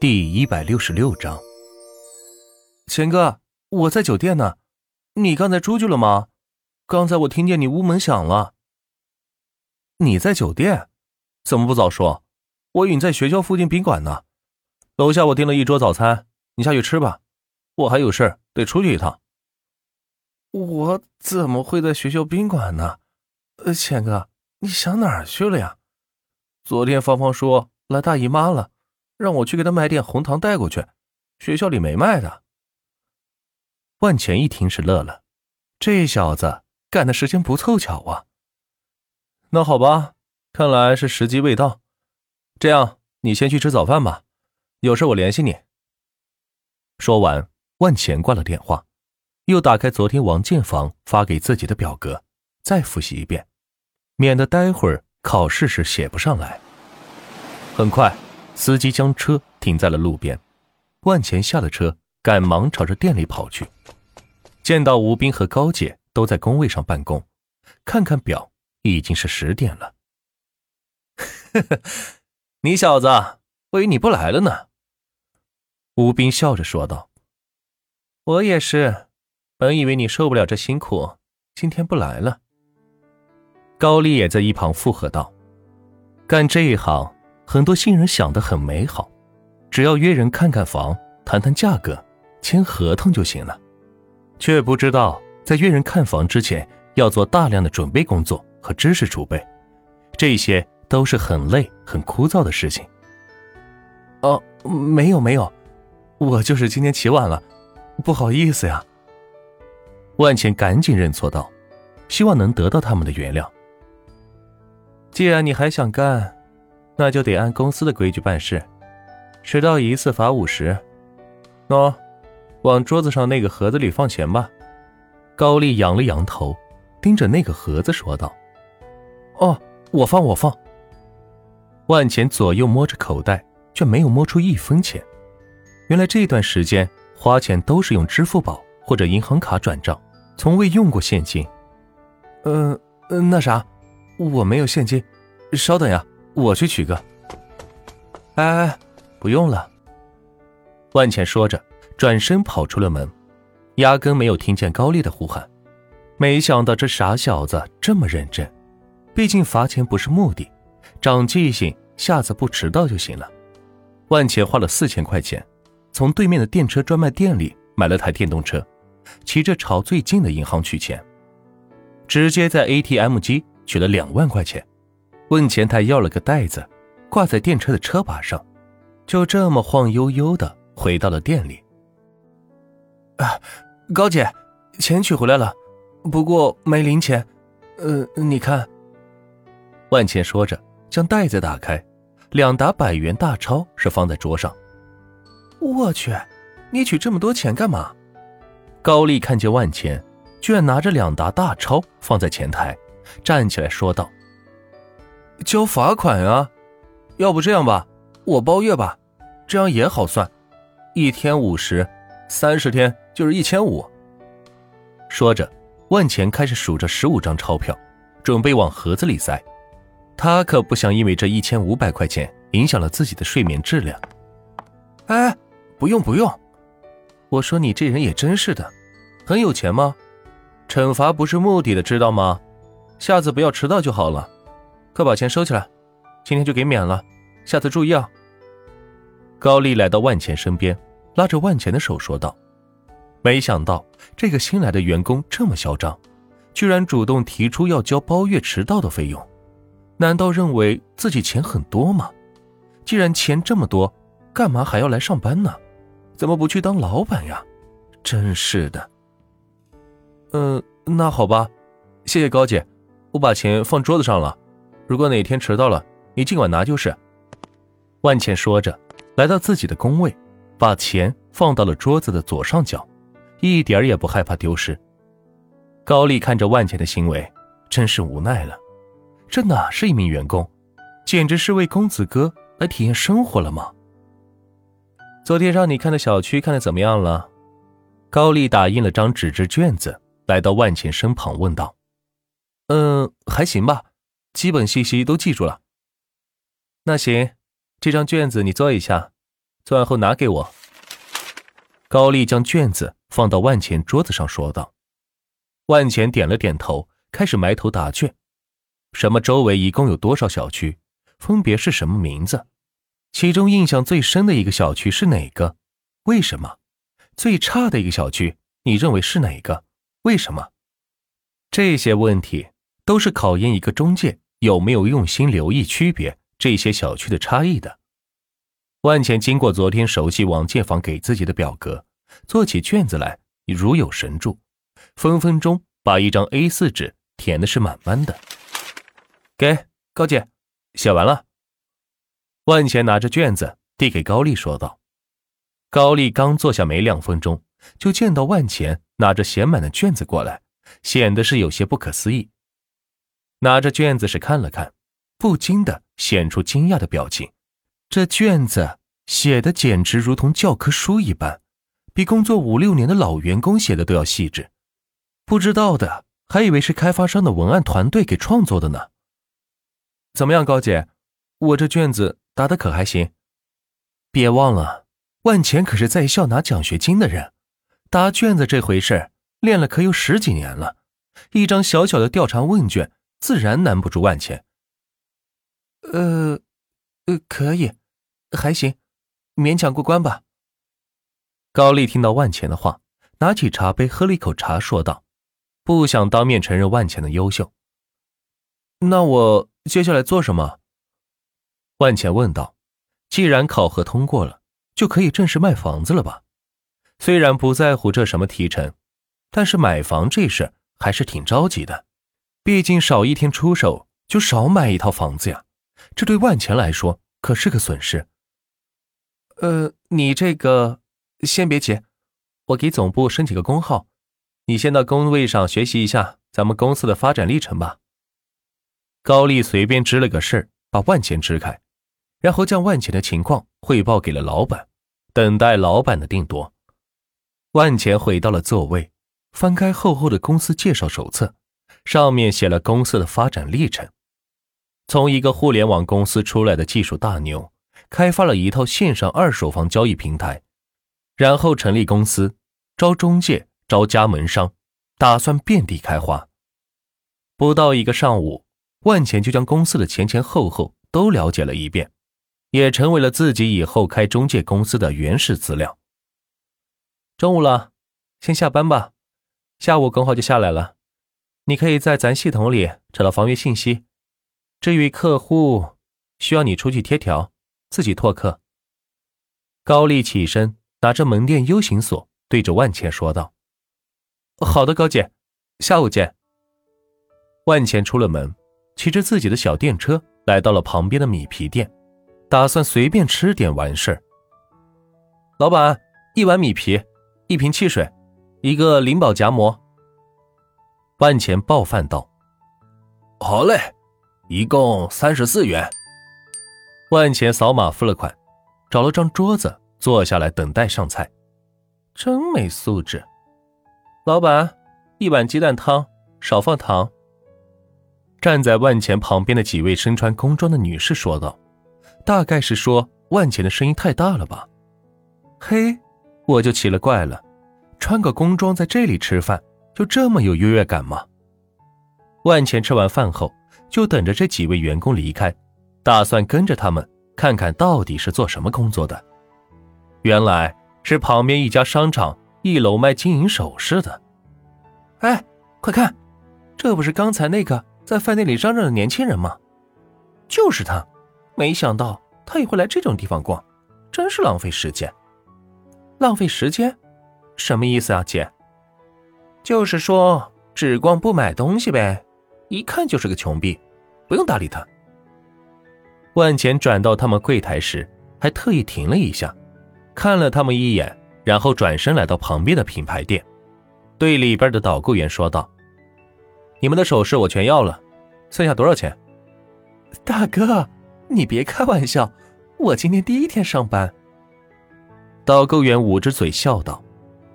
第一百六十六章，钱哥，我在酒店呢，你刚才出去了吗？刚才我听见你屋门响了。你在酒店，怎么不早说？我以为你在学校附近宾馆呢。楼下我订了一桌早餐，你下去吃吧。我还有事得出去一趟。我怎么会在学校宾馆呢？呃，钱哥，你想哪儿去了呀？昨天芳芳说来大姨妈了，让我去给他买点红糖带过去，学校里没卖的。万钱一听是乐了，这小子干的时间不凑巧啊。那好吧，看来是时机未到。这样，你先去吃早饭吧，有事我联系你。说完，万钱挂了电话。又打开昨天王建房发给自己的表格，再复习一遍，免得待会儿考试时写不上来。很快，司机将车停在了路边，万钱下了车，赶忙朝着店里跑去。见到吴斌和高姐都在工位上办公，看看表，已经是十点了。呵呵，你小子，我以为你不来了呢。吴斌笑着说道：“我也是。”本以为你受不了这辛苦，今天不来了。高丽也在一旁附和道：“干这一行，很多新人想的很美好，只要约人看看房、谈谈价格、签合同就行了，却不知道在约人看房之前要做大量的准备工作和知识储备，这些都是很累、很枯燥的事情。”哦，没有没有，我就是今天起晚了，不好意思呀。万茜赶紧认错道，希望能得到他们的原谅。既然你还想干，那就得按公司的规矩办事，迟到一次罚五十。喏，往桌子上那个盒子里放钱吧。高丽扬了扬头，盯着那个盒子说道：“哦，我放，我放。”万钱左右摸着口袋，却没有摸出一分钱。原来这段时间花钱都是用支付宝或者银行卡转账。从未用过现金，嗯嗯，那啥，我没有现金，稍等呀，我去取个。哎哎，不用了。万茜说着，转身跑出了门，压根没有听见高丽的呼喊。没想到这傻小子这么认真，毕竟罚钱不是目的，长记性，下次不迟到就行了。万茜花了四千块钱，从对面的电车专卖店里买了台电动车。骑着朝最近的银行取钱，直接在 ATM 机取了两万块钱，问前台要了个袋子，挂在电车的车把上，就这么晃悠悠的回到了店里。啊，高姐，钱取回来了，不过没零钱，呃，你看。万茜说着，将袋子打开，两沓百元大钞是放在桌上。我去，你取这么多钱干嘛？高丽看见万茜，居然拿着两沓大钞放在前台，站起来说道：“交罚款啊！要不这样吧，我包月吧，这样也好算，一天五十，三十天就是一千五。”说着，万钱开始数着十五张钞票，准备往盒子里塞。他可不想因为这一千五百块钱影响了自己的睡眠质量。哎，不用不用。我说你这人也真是的，很有钱吗？惩罚不是目的的，知道吗？下次不要迟到就好了。快把钱收起来，今天就给免了，下次注意啊。高丽来到万钱身边，拉着万钱的手说道：“没想到这个新来的员工这么嚣张，居然主动提出要交包月迟到的费用。难道认为自己钱很多吗？既然钱这么多，干嘛还要来上班呢？”怎么不去当老板呀？真是的。嗯，那好吧，谢谢高姐，我把钱放桌子上了。如果哪天迟到了，你尽管拿就是。万茜说着，来到自己的工位，把钱放到了桌子的左上角，一点也不害怕丢失。高丽看着万茜的行为，真是无奈了。这哪是一名员工，简直是为公子哥来体验生活了吗？昨天让你看的小区看的怎么样了？高丽打印了张纸质卷子，来到万茜身旁问道：“嗯，还行吧，基本信息都记住了。那行，这张卷子你做一下，做完后拿给我。高丽将卷子放到万钱桌子上，说道：“万钱点了点头，开始埋头答卷。什么？周围一共有多少小区？分别是什么名字？其中印象最深的一个小区是哪个？为什么？最差的一个小区，你认为是哪个？为什么？这些问题都是考验一个中介有没有用心留意区别这些小区的差异的。”万钱经过昨天熟悉王建房给自己的表格，做起卷子来如有神助，分分钟把一张 A4 纸填的是满满的。给高姐，写完了。万钱拿着卷子递给高丽，说道：“高丽刚坐下没两分钟，就见到万钱拿着写满的卷子过来，显得是有些不可思议。拿着卷子是看了看，不禁的显出惊讶的表情。”这卷子写的简直如同教科书一般，比工作五六年的老员工写的都要细致。不知道的还以为是开发商的文案团队给创作的呢。怎么样，高姐，我这卷子答的可还行？别忘了，万钱可是在校拿奖学金的人，答卷子这回事练了可有十几年了，一张小小的调查问卷自然难不住万钱。呃。呃，可以，还行，勉强过关吧。高丽听到万钱的话，拿起茶杯喝了一口茶，说道：“不想当面承认万钱的优秀。”那我接下来做什么？万钱问道。既然考核通过了，就可以正式卖房子了吧？虽然不在乎这什么提成，但是买房这事还是挺着急的。毕竟少一天出手，就少买一套房子呀。这对万钱来说可是个损失。呃，你这个先别急，我给总部申请个工号，你先到工位上学习一下咱们公司的发展历程吧。高丽随便支了个事，把万钱支开，然后将万钱的情况汇报给了老板，等待老板的定夺。万钱回到了座位，翻开厚厚的公司介绍手册，上面写了公司的发展历程。从一个互联网公司出来的技术大牛，开发了一套线上二手房交易平台，然后成立公司，招中介，招加盟商，打算遍地开花。不到一个上午，万钱就将公司的前前后后都了解了一遍，也成为了自己以后开中介公司的原始资料。中午了，先下班吧，下午工号就下来了，你可以在咱系统里找到房源信息。至于客户，需要你出去贴条，自己拓客。高丽起身，拿着门店 U 型锁，对着万钱说道：“好的，高姐，下午见。”万钱出了门，骑着自己的小电车来到了旁边的米皮店，打算随便吃点完事儿。老板，一碗米皮，一瓶汽水，一个灵宝夹馍。万钱报饭道：“好嘞。”一共三十四元。万钱扫码付了款，找了张桌子坐下来等待上菜，真没素质。老板，一碗鸡蛋汤，少放糖。站在万钱旁边的几位身穿工装的女士说道，大概是说万钱的声音太大了吧？嘿，我就奇了怪了，穿个工装在这里吃饭，就这么有优越感吗？万钱吃完饭后。就等着这几位员工离开，打算跟着他们看看到底是做什么工作的。原来是旁边一家商场一楼卖金银首饰的。哎，快看，这不是刚才那个在饭店里嚷嚷的年轻人吗？就是他，没想到他也会来这种地方逛，真是浪费时间。浪费时间？什么意思啊，姐？就是说只逛不买东西呗。一看就是个穷逼，不用搭理他。万钱转到他们柜台时，还特意停了一下，看了他们一眼，然后转身来到旁边的品牌店，对里边的导购员说道：“你们的首饰我全要了，剩下多少钱？”大哥，你别开玩笑，我今天第一天上班。导购员捂着嘴笑道：“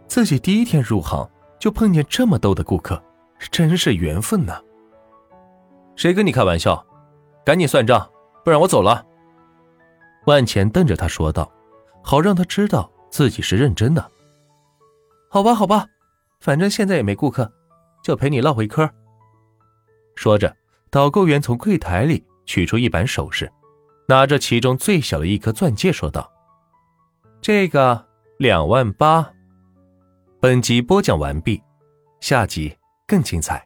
自己第一天入行就碰见这么逗的顾客，真是缘分呐。”谁跟你开玩笑？赶紧算账，不然我走了。万钱瞪着他说道，好让他知道自己是认真的。好吧，好吧，反正现在也没顾客，就陪你唠会嗑。说着，导购员从柜台里取出一板首饰，拿着其中最小的一颗钻戒，说道：“这个两万八。”本集播讲完毕，下集更精彩。